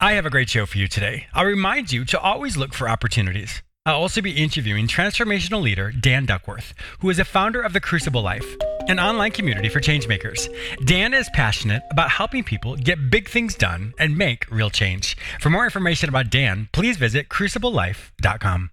I have a great show for you today. I'll remind you to always look for opportunities. I'll also be interviewing transformational leader Dan Duckworth, who is a founder of The Crucible Life, an online community for changemakers. Dan is passionate about helping people get big things done and make real change. For more information about Dan, please visit cruciblelife.com.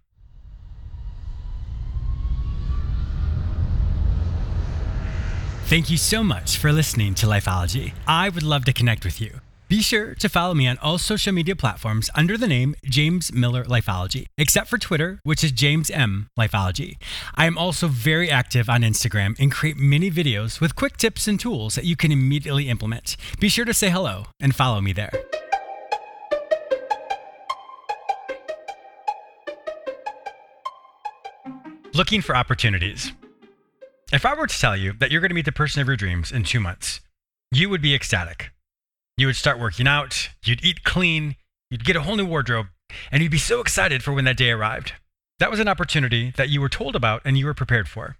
Thank you so much for listening to Lifeology. I would love to connect with you. Be sure to follow me on all social media platforms under the name James Miller Lifeology, except for Twitter, which is James M Lifeology. I am also very active on Instagram and create mini videos with quick tips and tools that you can immediately implement. Be sure to say hello and follow me there. Looking for opportunities. If I were to tell you that you're going to meet the person of your dreams in two months, you would be ecstatic. You would start working out, you'd eat clean, you'd get a whole new wardrobe, and you'd be so excited for when that day arrived. That was an opportunity that you were told about and you were prepared for.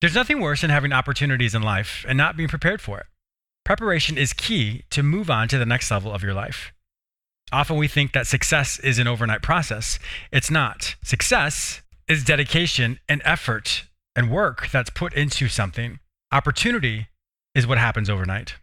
There's nothing worse than having opportunities in life and not being prepared for it. Preparation is key to move on to the next level of your life. Often we think that success is an overnight process. It's not. Success is dedication and effort and work that's put into something. Opportunity is what happens overnight.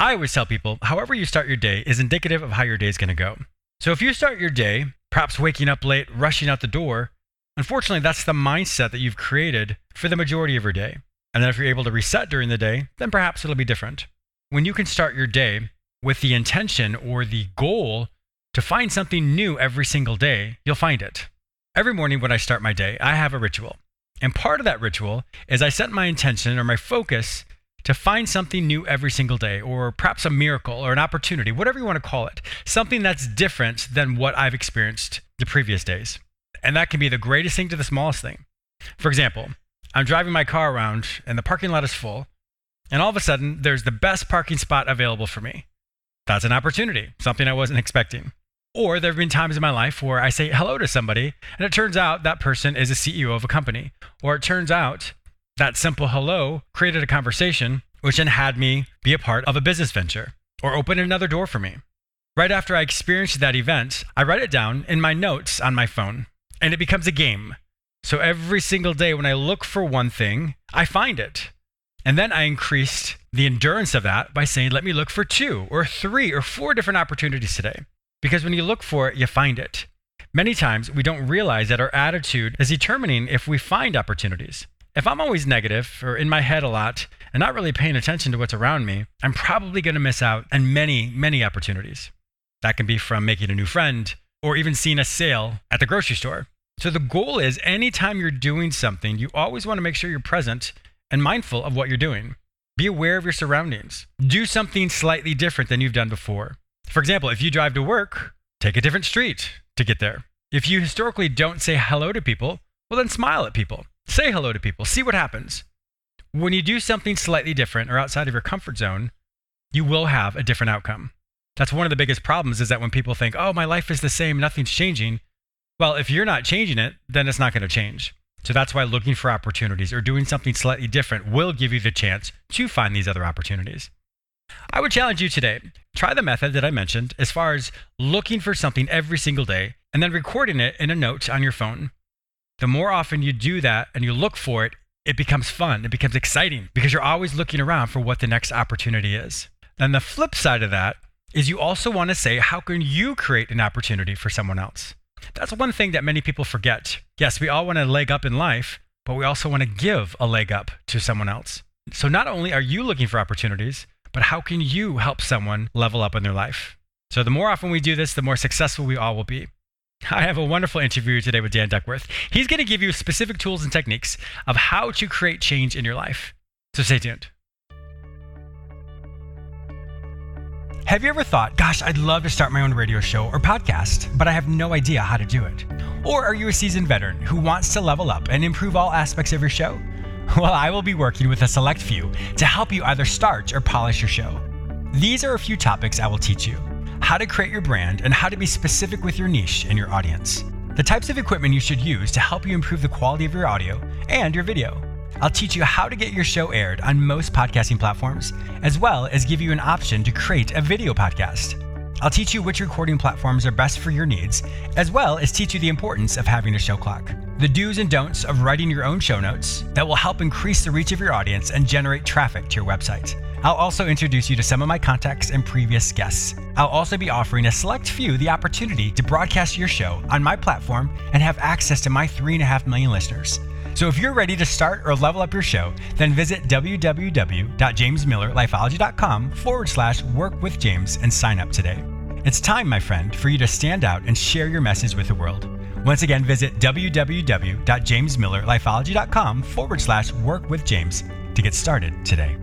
I always tell people, however you start your day is indicative of how your day is going to go. So if you start your day, perhaps waking up late, rushing out the door, unfortunately, that's the mindset that you've created for the majority of your day. And then if you're able to reset during the day, then perhaps it'll be different. When you can start your day with the intention or the goal to find something new every single day, you'll find it. Every morning when I start my day, I have a ritual. And part of that ritual is I set my intention or my focus to find something new every single day, or perhaps a miracle or an opportunity, whatever you want to call it, something that's different than what I've experienced the previous days. And that can be the greatest thing to the smallest thing. For example, I'm driving my car around and the parking lot is full, and all of a sudden there's the best parking spot available for me. That's an opportunity, something I wasn't expecting. Or there have been times in my life where I say hello to somebody, and it turns out that person is a CEO of a company. Or it turns out that simple hello created a conversation, which then had me be a part of a business venture or open another door for me. Right after I experienced that event, I write it down in my notes on my phone, and it becomes a game. So every single day when I look for one thing, I find it. And then I increased the endurance of that by saying, let me look for two or three or four different opportunities today. Because when you look for it, you find it. Many times we don't realize that our attitude is determining if we find opportunities. If I'm always negative or in my head a lot and not really paying attention to what's around me, I'm probably going to miss out on many, many opportunities. That can be from making a new friend or even seeing a sale at the grocery store. So the goal is anytime you're doing something, you always want to make sure you're present and mindful of what you're doing. Be aware of your surroundings. Do something slightly different than you've done before. For example, if you drive to work, take a different street to get there. If you historically don't say hello to people, well, then smile at people. Say hello to people, see what happens. When you do something slightly different or outside of your comfort zone, you will have a different outcome. That's one of the biggest problems is that when people think, oh, my life is the same, nothing's changing. Well, if you're not changing it, then it's not going to change. So that's why looking for opportunities or doing something slightly different will give you the chance to find these other opportunities. I would challenge you today try the method that I mentioned as far as looking for something every single day and then recording it in a note on your phone the more often you do that and you look for it, it becomes fun. It becomes exciting because you're always looking around for what the next opportunity is. Then the flip side of that is you also want to say, how can you create an opportunity for someone else? That's one thing that many people forget. Yes, we all want a leg up in life, but we also want to give a leg up to someone else. So not only are you looking for opportunities, but how can you help someone level up in their life? So the more often we do this, the more successful we all will be. I have a wonderful interview today with Dan Duckworth. He's going to give you specific tools and techniques of how to create change in your life. So stay tuned. Have you ever thought, gosh, I'd love to start my own radio show or podcast, but I have no idea how to do it? Or are you a seasoned veteran who wants to level up and improve all aspects of your show? Well, I will be working with a select few to help you either start or polish your show. These are a few topics I will teach you how to create your brand and how to be specific with your niche and your audience, the types of equipment you should use to help you improve the quality of your audio and your video. I'll teach you how to get your show aired on most podcasting platforms, as well as give you an option to create a video podcast. I'll teach you which recording platforms are best for your needs, as well as teach you the importance of having a show clock, the do's and don'ts of writing your own show notes that will help increase the reach of your audience and generate traffic to your website. I'll also introduce you to some of my contacts and previous guests. I'll also be offering a select few the opportunity to broadcast your show on my platform and have access to my 3.5 million listeners. So if you're ready to start or level up your show, then visit www.jamesmillerlifeology.com forward slash work with James and sign up today. It's time, my friend, for you to stand out and share your message with the world. Once again, visit www.jamesmillerlifeology.com forward slash work with James to get started today.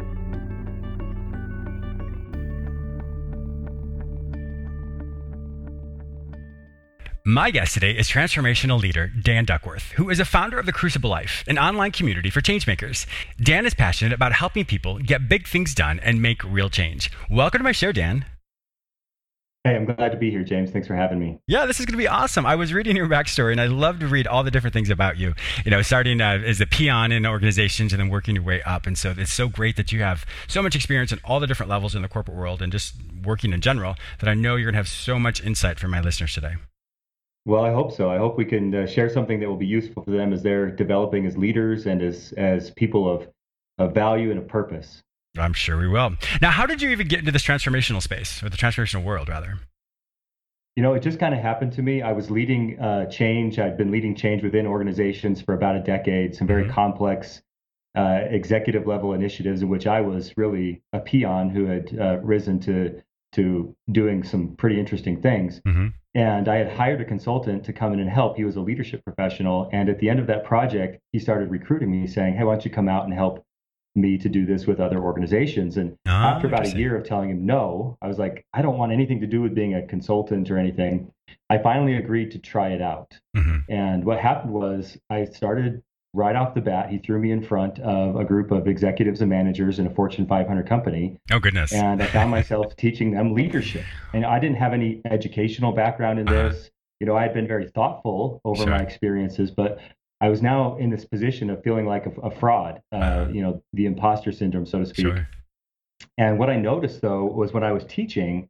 My guest today is transformational leader Dan Duckworth, who is a founder of the Crucible Life, an online community for changemakers. Dan is passionate about helping people get big things done and make real change. Welcome to my show, Dan. Hey, I'm glad to be here, James. Thanks for having me. Yeah, this is going to be awesome. I was reading your backstory, and I love to read all the different things about you. You know, starting uh, as a peon in organizations and then working your way up. And so it's so great that you have so much experience in all the different levels in the corporate world and just working in general that I know you're going to have so much insight for my listeners today. Well, I hope so. I hope we can uh, share something that will be useful for them as they're developing as leaders and as as people of of value and of purpose. I'm sure we will. Now, how did you even get into this transformational space or the transformational world, rather? You know, it just kind of happened to me. I was leading uh, change. I'd been leading change within organizations for about a decade. Some very mm-hmm. complex uh, executive level initiatives in which I was really a peon who had uh, risen to to doing some pretty interesting things. Mm-hmm. And I had hired a consultant to come in and help. He was a leadership professional. And at the end of that project, he started recruiting me, saying, Hey, why don't you come out and help me to do this with other organizations? And oh, after about a year of telling him no, I was like, I don't want anything to do with being a consultant or anything. I finally agreed to try it out. Mm-hmm. And what happened was I started right off the bat, he threw me in front of a group of executives and managers in a Fortune 500 company. Oh, goodness. And I found myself teaching them leadership. And I didn't have any educational background in this. Uh-huh. You know, I had been very thoughtful over sure. my experiences, but I was now in this position of feeling like a, a fraud, uh, uh-huh. you know, the imposter syndrome, so to speak. Sure. And what I noticed, though, was when I was teaching,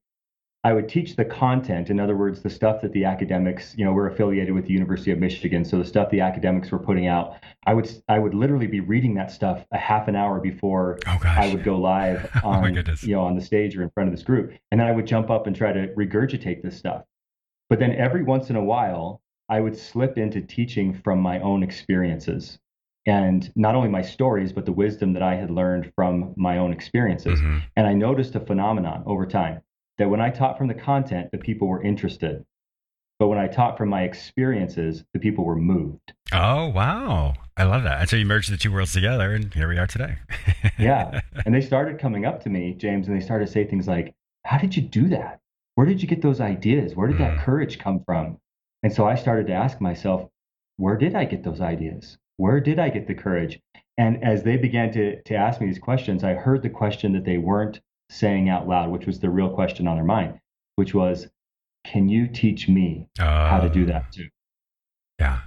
I would teach the content. In other words, the stuff that the academics, you know, we're affiliated with the University of Michigan, so the stuff the academics were putting out, I would I would literally be reading that stuff a half an hour before oh, I would go live oh, on oh, you know on the stage or in front of this group, and then I would jump up and try to regurgitate this stuff. But then every once in a while, I would slip into teaching from my own experiences and not only my stories, but the wisdom that I had learned from my own experiences. Mm-hmm. And I noticed a phenomenon over time that when I taught from the content, the people were interested. But when I taught from my experiences, the people were moved. Oh, wow. I love that. And so you merged the two worlds together, and here we are today. yeah. And they started coming up to me, James, and they started to say things like, How did you do that? Where did you get those ideas? Where did mm. that courage come from? And so I started to ask myself, Where did I get those ideas? Where did I get the courage? And as they began to, to ask me these questions, I heard the question that they weren't saying out loud, which was the real question on their mind, which was, can you teach me uh, how to do that too? Yeah.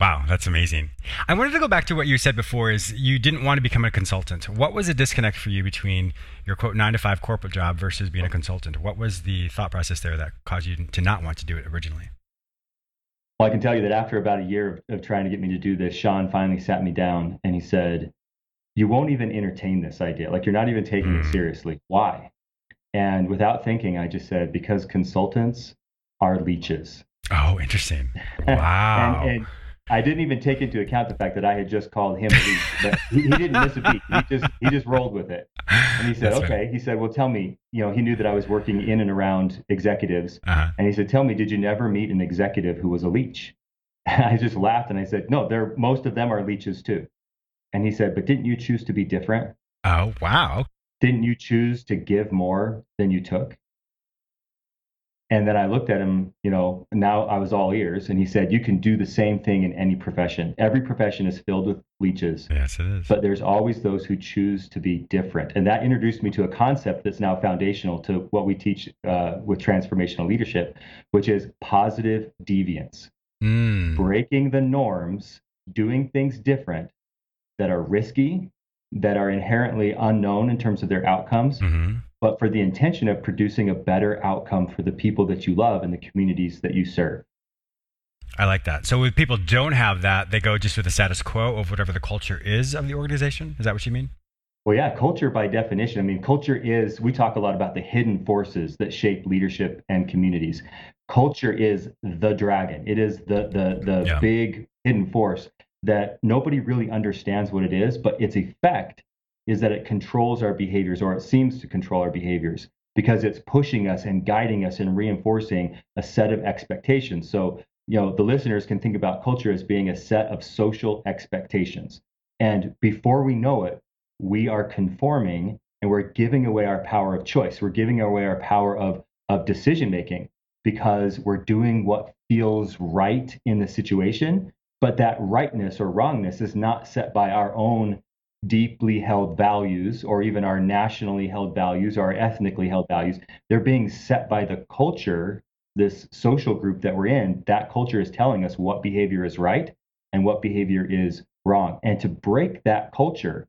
Wow, that's amazing. I wanted to go back to what you said before is you didn't want to become a consultant. What was a disconnect for you between your quote 9 to 5 corporate job versus being a consultant? What was the thought process there that caused you to not want to do it originally? Well, I can tell you that after about a year of, of trying to get me to do this, Sean finally sat me down and he said, you won't even entertain this idea. Like you're not even taking it hmm. seriously. Why? And without thinking, I just said, because consultants are leeches. Oh, interesting. Wow. and, and, I didn't even take into account the fact that I had just called him a leech, but he, he, didn't miss a beat. He just he just rolled with it. And he said, That's okay. Right. He said, well, tell me, you know, he knew that I was working in and around executives. Uh-huh. And he said, tell me, did you never meet an executive who was a leech? And I just laughed and I said, no, they're most of them are leeches too. And he said, But didn't you choose to be different? Oh, wow. Didn't you choose to give more than you took? And then I looked at him, you know, now I was all ears, and he said, You can do the same thing in any profession. Every profession is filled with leeches. Yes, it is. But there's always those who choose to be different. And that introduced me to a concept that's now foundational to what we teach uh, with transformational leadership, which is positive deviance. Mm. Breaking the norms, doing things different that are risky, that are inherently unknown in terms of their outcomes, hmm but for the intention of producing a better outcome for the people that you love and the communities that you serve. I like that. So if people don't have that, they go just with the status quo of whatever the culture is of the organization. Is that what you mean? Well, yeah, culture by definition. I mean, culture is, we talk a lot about the hidden forces that shape leadership and communities. Culture is the dragon, it is the, the, the Yeah. big hidden force that nobody really understands what it is, but its effect is that it controls our behaviors or it seems to control our behaviors because it's pushing us and guiding us and reinforcing a set of expectations. So, you know, the listeners can think about culture as being a set of social expectations. And before we know it, we are conforming and we're giving away our power of choice. We're giving away our power of, of decision making because we're doing what feels right in the situation. But that rightness or wrongness is not set by our own deeply held values or even our nationally held values or our ethnically held values. They're being set by the culture, this social group that we're in. That culture is telling us what behavior is right and what behavior is wrong. And to break that culture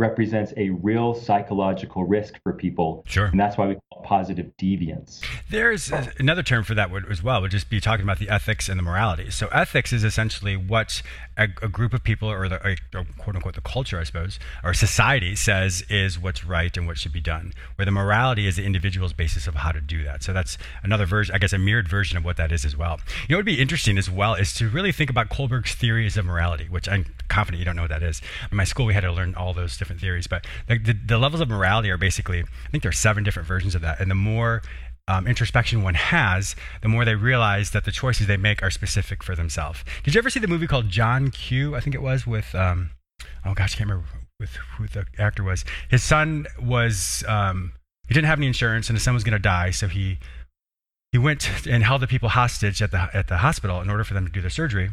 represents a real psychological risk for people. Sure. And that's why we call it positive deviance. There's another term for that as well, would just be talking about the ethics and the morality. So ethics is essentially what a, a group of people or the or quote unquote the culture, I suppose, or society says is what's right and what should be done. Where the morality is the individual's basis of how to do that. So that's another version, I guess, a mirrored version of what that is as well. You know, what would be interesting as well is to really think about Kohlberg's theories of morality, which I'm confident you don't know what that is. In my school, we had to learn all those different theories, but the, the, the levels of morality are basically, I think there are seven different versions of that, and the more um, introspection one has, the more they realize that the choices they make are specific for themselves. Did you ever see the movie called John Q? I think it was with, um, oh gosh, I can't remember with who the actor was. His son was, um, he didn't have any insurance, and his son was going to die, so he he went and held the people hostage at the at the hospital in order for them to do their surgery.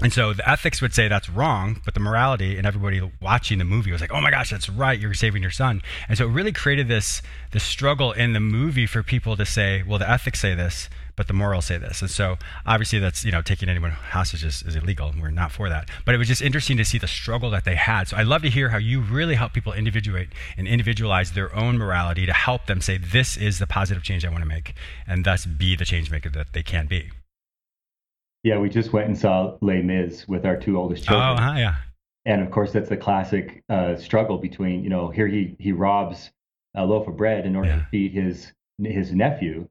And so the ethics would say that's wrong, but the morality and everybody watching the movie was like, "Oh my gosh, that's right! You're saving your son." And so it really created this this struggle in the movie for people to say, "Well, the ethics say this, but the morals say this." And so obviously that's you know taking anyone hostage is, is illegal, and we're not for that. But it was just interesting to see the struggle that they had. So I love to hear how you really help people individuate and individualize their own morality to help them say, "This is the positive change I want to make," and thus be the change maker that they can be. Yeah, we just went and saw Les Mis with our two oldest Oh, children. huh, yeah. and of course that's the classic uh, struggle between you know here he he robs a loaf of bread in order Yeah. to feed his his nephew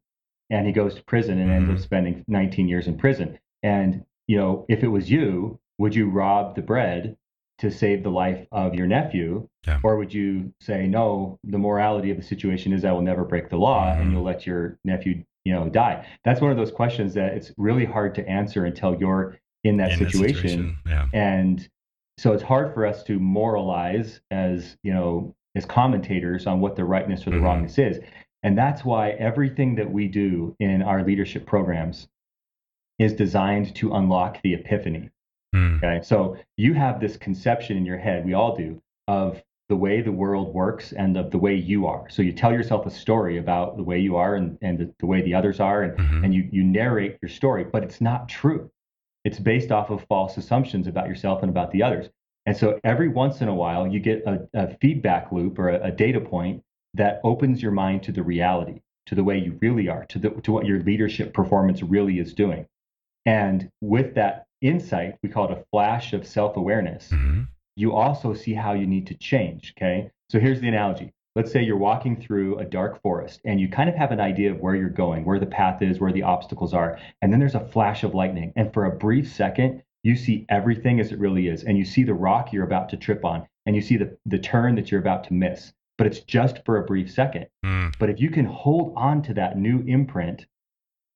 and he goes to prison and ends Mhm. up spending 19 years in prison and you know if it was you would you rob the bread to save the life of your nephew Yeah. or would you say no the morality of the situation is i will never break the law Mhm. and you'll let your nephew you know die that's one of those questions that it's really hard to answer until you're in that In this situation Yeah. and so it's hard for us to moralize as you know as commentators on what the rightness or the Mhm. wrongness is and that's why everything that we do in our leadership programs is designed to unlock the epiphany Hmm. okay so you have this conception in your head we all do of the way the world works and of the way you are so you tell yourself a story about the way you are and, and the, the way the others are and, Mhm. and you, you narrate your story but it's not true it's based off of false assumptions about yourself and about the others. And so every once in a while, you get a, a feedback loop or a, a data point that opens your mind to the reality, to the way you really are, to, the, to what your leadership performance really is doing. And with that insight, we call it a flash of self awareness Mhm. You also see how you need to change. Okay. So here's the analogy. Let's say you're walking through a dark forest and you kind of have an idea of where you're going, where the path is, where the obstacles are. And then there's a flash of lightning. And for a brief second, you see everything as it really is. And you see the rock you're about to trip on and you see the, the turn that you're about to miss. But it's just for a brief second. Hmm. But if you can hold on to that new imprint,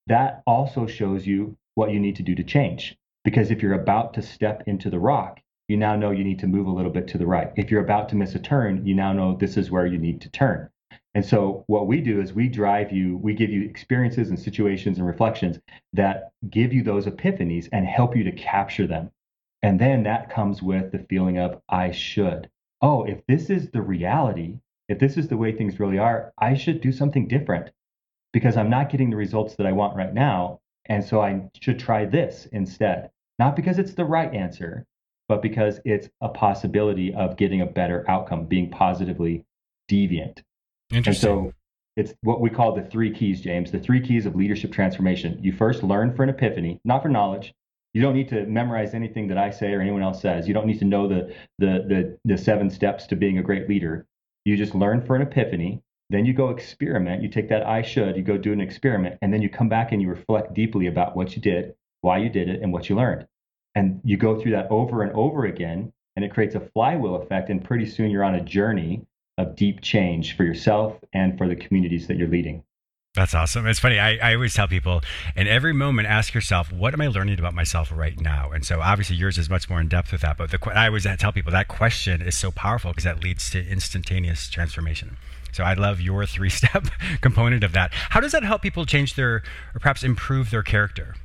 that also shows you what you need to do to change. Because if you're about to step into the rock, you now know you need to move a little bit to the right. If you're about to miss a turn, you now know this is where you need to turn. And so what we do is we drive you, we give you experiences and situations and reflections that give you those epiphanies and help you to capture them. And then that comes with the feeling of I should. Oh, if this is the reality, if this is the way things really are, I should do something different because I'm not getting the results that I want right now. And so I should try this instead. Not because it's the right answer, but because it's a possibility of getting a better outcome, being positively deviant. Interesting. And so it's what we call the three keys, James, the three keys of leadership transformation. You first learn for an epiphany, not for knowledge. You don't need to memorize anything that I say or anyone else says. You don't need to know the the the, the seven steps to being a great leader. You just learn for an epiphany. Then you go experiment. You take that I should, you go do an experiment, and then you come back and you reflect deeply about what you did, why you did it, and what you learned. And you go through that over and over again, and it creates a flywheel effect. And pretty soon you're on a journey of deep change for yourself and for the communities that you're leading. That's awesome. It's funny. I, I always tell people in every moment, ask yourself, what am I learning about myself right now? And so obviously yours is much more in depth with that. But the, I always uh, tell people that question is so powerful because that leads to instantaneous transformation. So I love your three step component of that. How does that help people change their, or perhaps improve their character?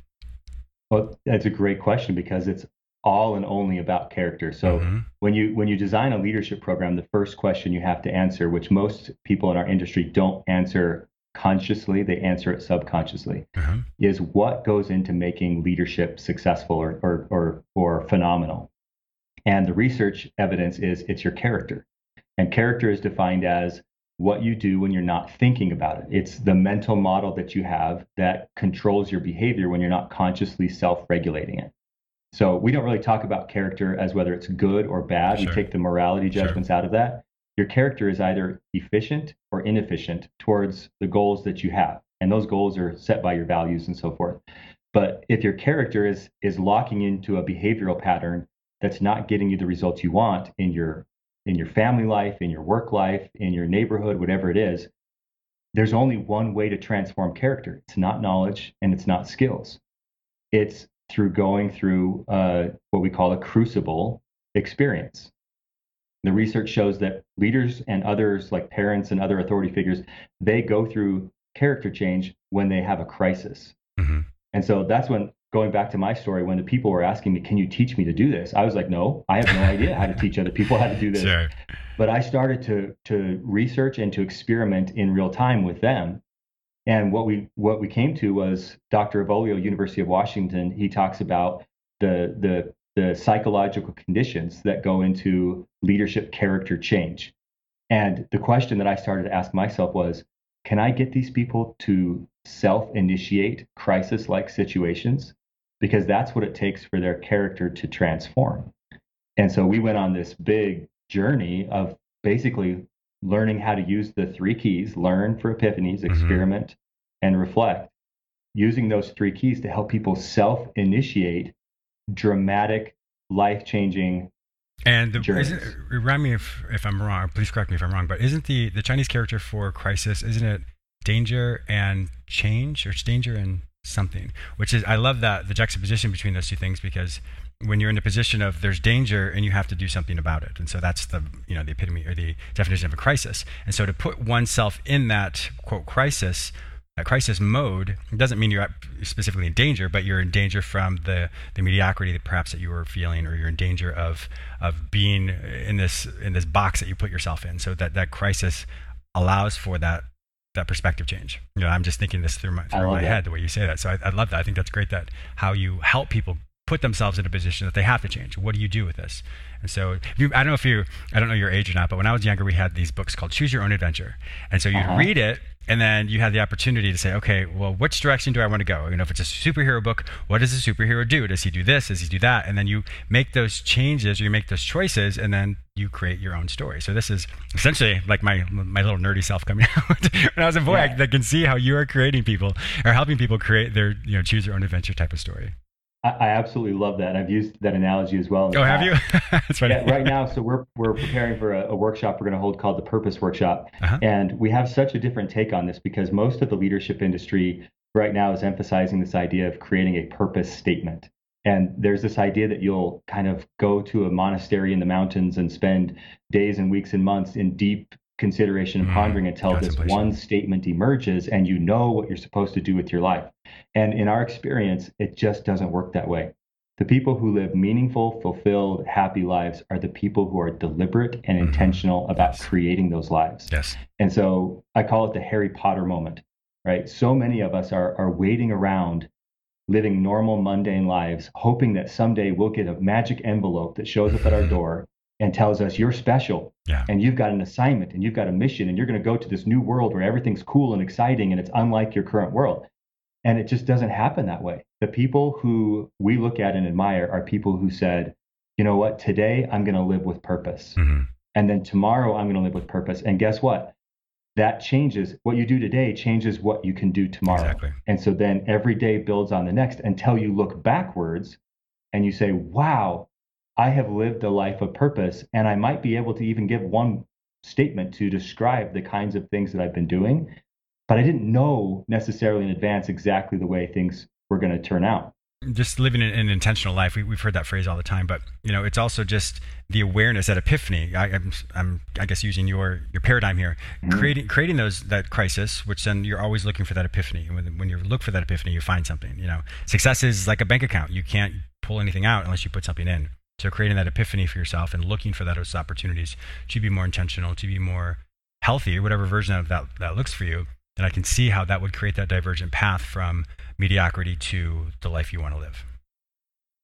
Well, that's a great question because it's all and only about character. So mm-hmm. when you when you design a leadership program, the first question you have to answer, which most people in our industry don't answer consciously, they answer it subconsciously, mm-hmm. is what goes into making leadership successful or, or or or phenomenal. And the research evidence is it's your character. And character is defined as what you do when you're not thinking about it. It's the mental model that you have that controls your behavior when you're not consciously self regulating it. So we don't really talk about character as whether it's good or bad. Sure. We take the morality judgments sure. out of that. Your character is either efficient or inefficient towards the goals that you have. And those goals are set by your values and so forth. But if your character is is locking into a behavioral pattern that's not getting you the results you want in your in your family life, in your work life, in your neighborhood, whatever it is, there's only one way to transform character. It's not knowledge and it's not skills. It's through going through uh, what we call a crucible experience. The research shows that leaders and others, like parents and other authority figures, they go through character change when they have a crisis. Mm-hmm. And so that's when, going back to my story, when the people were asking me, Can you teach me to do this? I was like, No, I have no idea how to teach other people how to do this. Sure. But I started to, to research and to experiment in real time with them and what we what we came to was Dr. Avolio, University of Washington. He talks about the the the psychological conditions that go into leadership character change. And the question that I started to ask myself was, can I get these people to self-initiate crisis-like situations? Because that's what it takes for their character to transform. And so we went on this big journey of basically learning how to use the three keys learn for epiphanies, mm-hmm. experiment, mm-hmm. and reflect. Using those three keys to help people self initiate dramatic, life changing. And the, isn't, remind me if, if I'm wrong, please correct me if I'm wrong, but isn't the, the Chinese character for crisis, isn't it danger and change or it's danger and something? Which is, I love that, the juxtaposition between those two things because when you're in a position of there's danger and you have to do something about it. And so that's the you know the epitome or the definition of a crisis. And so to put oneself in that quote crisis, that crisis mode doesn't mean you're specifically in danger, but you're in danger from the, the mediocrity that perhaps that you were feeling, or you're in danger of of being in this in this box that you put yourself in. So that that crisis allows for that that perspective change. You know, I'm just thinking this through my, through my head the way you say that. So I, I love that. I think that's great that how you help people put themselves in a position that they have to change. What do you do with this? And so, you, I don't know if you, I don't know your age or not, but when I was younger, we had these books called Choose Your Own Adventure. And so you'd uh-huh. read it, and then you had the opportunity to say, okay, well, which direction do I want to go? You know, if it's a superhero book, what does a superhero do? Does he do this? Does he do that? And then you make those changes, or you make those choices, and then you create your own story. So this is essentially like my my little nerdy self coming out. when I was a boy, yeah. I, I can see how you are creating people or helping people create their, you know, choose your own adventure type of story. I, absolutely love that. I've used that analogy as well. Oh, have you? That's funny. Yeah, right now, so we're we're preparing for a, a workshop we're going to hold called the Purpose Workshop, uh-huh. and we have such a different take on this because most of the leadership industry right now is emphasizing this idea of creating a purpose statement. And there's this idea that you'll kind of go to a monastery in the mountains and spend days and weeks and months in deep consideration and mm, pondering until this one statement emerges and you know what you're supposed to do with your life. And in our experience, it just doesn't work that way. The people who live meaningful, fulfilled, happy lives are the people who are deliberate and mm-hmm. intentional about yes. creating those lives. Yes. And so I call it the Harry Potter moment, right? So many of us are, are waiting around living normal, mundane lives, hoping that someday we'll get a magic envelope that shows up at our door and tells us you're special yeah. and you've got an assignment and you've got a mission and you're going to go to this new world where everything's cool and exciting and it's unlike your current world. And it just doesn't happen that way. The people who we look at and admire are people who said, you know what, today I'm going to live with purpose. Mm-hmm. And then tomorrow I'm going to live with purpose. And guess what? That changes what you do today, changes what you can do tomorrow. Exactly. And so then every day builds on the next until you look backwards and you say, wow, I have lived a life of purpose. And I might be able to even give one statement to describe the kinds of things that I've been doing but I didn't know necessarily in advance exactly the way things were going to turn out. Just living an, intentional life. We, have heard that phrase all the time, but you know, it's also just the awareness, that epiphany. I, am I'm, I guess, using your your paradigm here, mm-hmm. creating creating those that crisis, which then you're always looking for that epiphany. When when you look for that epiphany, you find something. You know, success is like a bank account. You can't pull anything out unless you put something in. So creating that epiphany for yourself and looking for those opportunities to be more intentional, to be more healthy, whatever version of that that looks for you then I can see how that would create that divergent path from mediocrity to the life you want to live.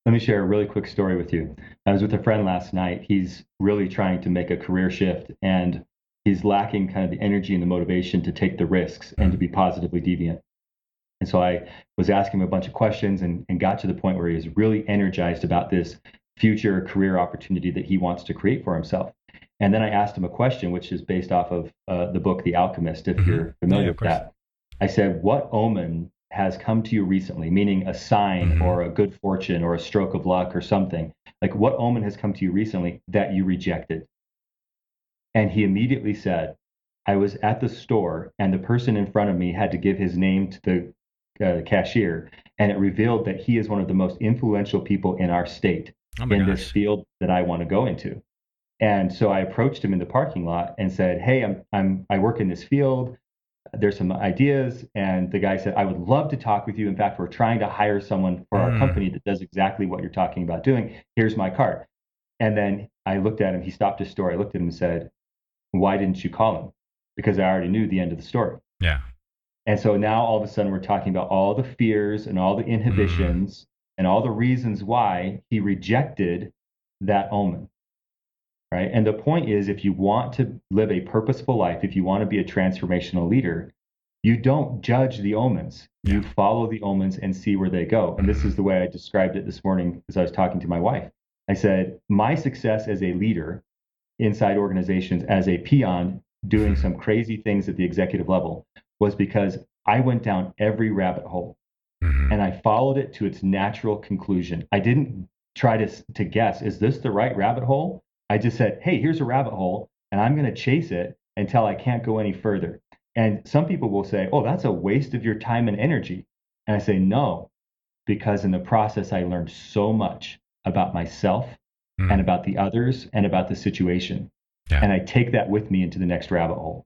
Let me share a really quick story with you. I was with a friend last night. He's really trying to make a career shift and he's lacking kind of the energy and the motivation to take the risks and to be mm-hmm. positively deviant. And so I was asking him a bunch of questions and, and got to the point where he was really energized about this future career opportunity that he wants to create for himself. And then I asked him a question, which is based off of uh, the book The Alchemist, if mm-hmm. you're familiar yeah, with that. I said, What omen has come to you recently, meaning a sign mm-hmm. or a good fortune or a stroke of luck or something? Like, what omen has come to you recently that you rejected? And he immediately said, I was at the store and the person in front of me had to give his name to the uh, cashier, and it revealed that he is one of the most influential people in our state oh in gosh. this field that I want to go into. And so I approached him in the parking lot and said, "Hey, I'm I'm I work in this field. There's some ideas." And the guy said, "I would love to talk with you. In fact, we're trying to hire someone for our mm. company that does exactly what you're talking about doing. Here's my card." And then I looked at him. He stopped his story. I looked at him and said, "Why didn't you call him?" Because I already knew the end of the story. Yeah. And so now all of a sudden we're talking about all the fears and all the inhibitions mm. And all the reasons why he rejected that omen right? And the point is, if you want to live a purposeful life, if you want to be a transformational leader, you don't judge the omens. You follow the omens and see where they go. And this is the way I described it this morning as I was talking to my wife. I said, My success as a leader inside organizations, as a peon doing some crazy things at the executive level, was because I went down every rabbit hole mm-hmm. and I followed it to its natural conclusion. I didn't try to, to guess, is this the right rabbit hole? I just said, hey, here's a rabbit hole, and I'm going to chase it until I can't go any further. And some people will say, oh, that's a waste of your time and energy. And I say, no, because in the process, I learned so much about myself mm. and about the others and about the situation. Yeah. And I take that with me into the next rabbit hole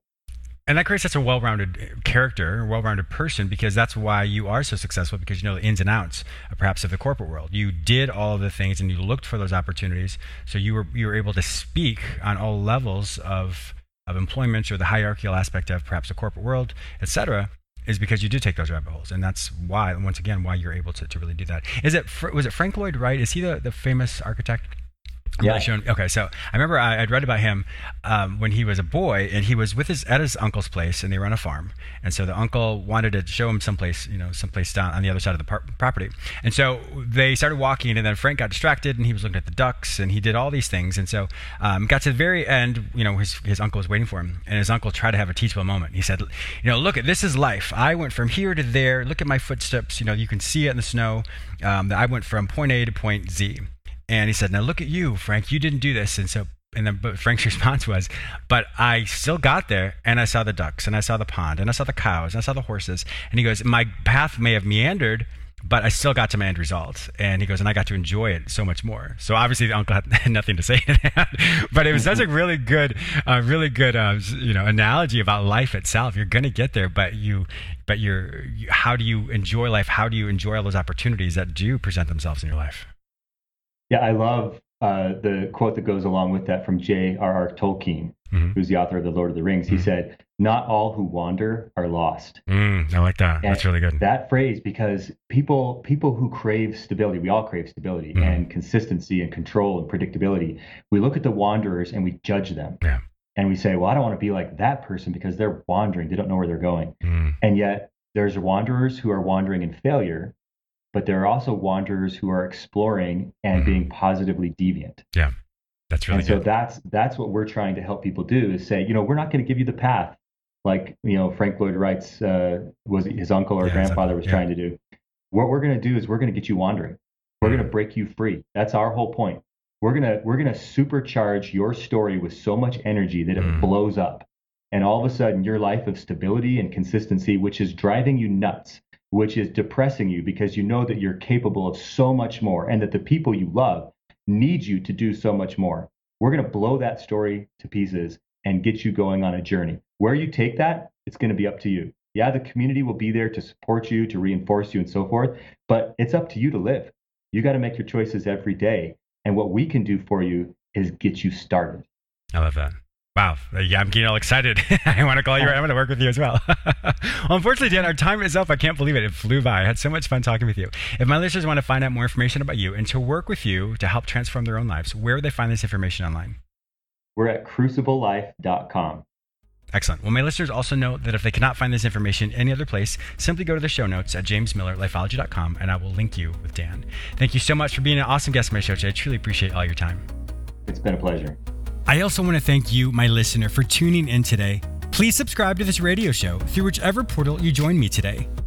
and that creates such a well-rounded character, a well-rounded person, because that's why you are so successful. Because you know the ins and outs, uh, perhaps, of the corporate world. You did all of the things, and you looked for those opportunities. So you were you were able to speak on all levels of of employment or the hierarchical aspect of perhaps the corporate world, et is because you did take those rabbit holes, and that's why, once again, why you're able to, to really do that. Is it was it Frank Lloyd Wright? Is he the, the famous architect? Yeah. okay, so I remember I, would read about him um, when he was a boy, and he was with his at his uncle's place, and they were on a farm, and so the uncle wanted to show him someplace, you know, someplace down on the other side of the par- property, and so they started walking, and then Frank got distracted, and he was looking at the ducks, and he did all these things, and so um, got to the very end, you know, his his uncle was waiting for him, and his uncle tried to have a teachable moment. He said, you know, look at this is life. I went from here to there. Look at my footsteps. You know, you can see it in the snow. Um, I went from point A to point Z. And he said, "Now look at you, Frank. You didn't do this." And so, and then but Frank's response was, "But I still got there, and I saw the ducks, and I saw the pond, and I saw the cows, and I saw the horses." And he goes, "My path may have meandered." but I still got to my end result. And he goes, and I got to enjoy it so much more. So obviously the uncle had nothing to say to that, but it was such a really good, uh, really good, uh, you know, analogy about life itself. You're going to get there, but you, but you're, you, how do you enjoy life? How do you enjoy all those opportunities that do present themselves in your life? Yeah, I love uh, the quote that goes along with that from J.R.R. Tolkien, mm-hmm. who's the author of The Lord of the Rings. Mm-hmm. He said, Not all who wander are lost. Mm, I like that. And That's really good. That phrase, because people people who crave stability, we all crave stability mm-hmm. and consistency and control and predictability. We look at the wanderers and we judge them. Yeah. And we say, Well, I don't want to be like that person because they're wandering. They don't know where they're going. Mm. And yet there's wanderers who are wandering in failure but there are also wanderers who are exploring and mm-hmm. being positively deviant. Yeah. That's really and good. so that's that's what we're trying to help people do is say, you know, we're not going to give you the path like you know Frank Lloyd Wright's uh, was his uncle or yeah, grandfather was yeah. trying to do. What we're going to do is we're going to get you wandering. We're mm-hmm. going to break you free. That's our whole point. We're gonna we're gonna supercharge your story with so much energy that it mm. blows up, and all of a sudden your life of stability and consistency, which is driving you nuts, which is depressing you because you know that you're capable of so much more and that the people you love need you to do so much more. We're going to blow that story to pieces and get you going on a journey. Where you take that, it's going to be up to you. Yeah, the community will be there to support you, to reinforce you, and so forth, but it's up to you to live. You got to make your choices every day. And what we can do for you is get you started. I love that. Wow. Yeah, I'm getting all excited. I want to call you. I'm going to work with you as well. well. Unfortunately, Dan, our time is up. I can't believe it. It flew by. I had so much fun talking with you. If my listeners want to find out more information about you and to work with you to help transform their own lives, where would they find this information online? We're at cruciblelife.com. Excellent. Well, my listeners also know that if they cannot find this information any other place, simply go to the show notes at jamesmillerlifeology.com and I will link you with Dan. Thank you so much for being an awesome guest on my show today. I truly appreciate all your time. It's been a pleasure. I also want to thank you, my listener, for tuning in today. Please subscribe to this radio show through whichever portal you join me today.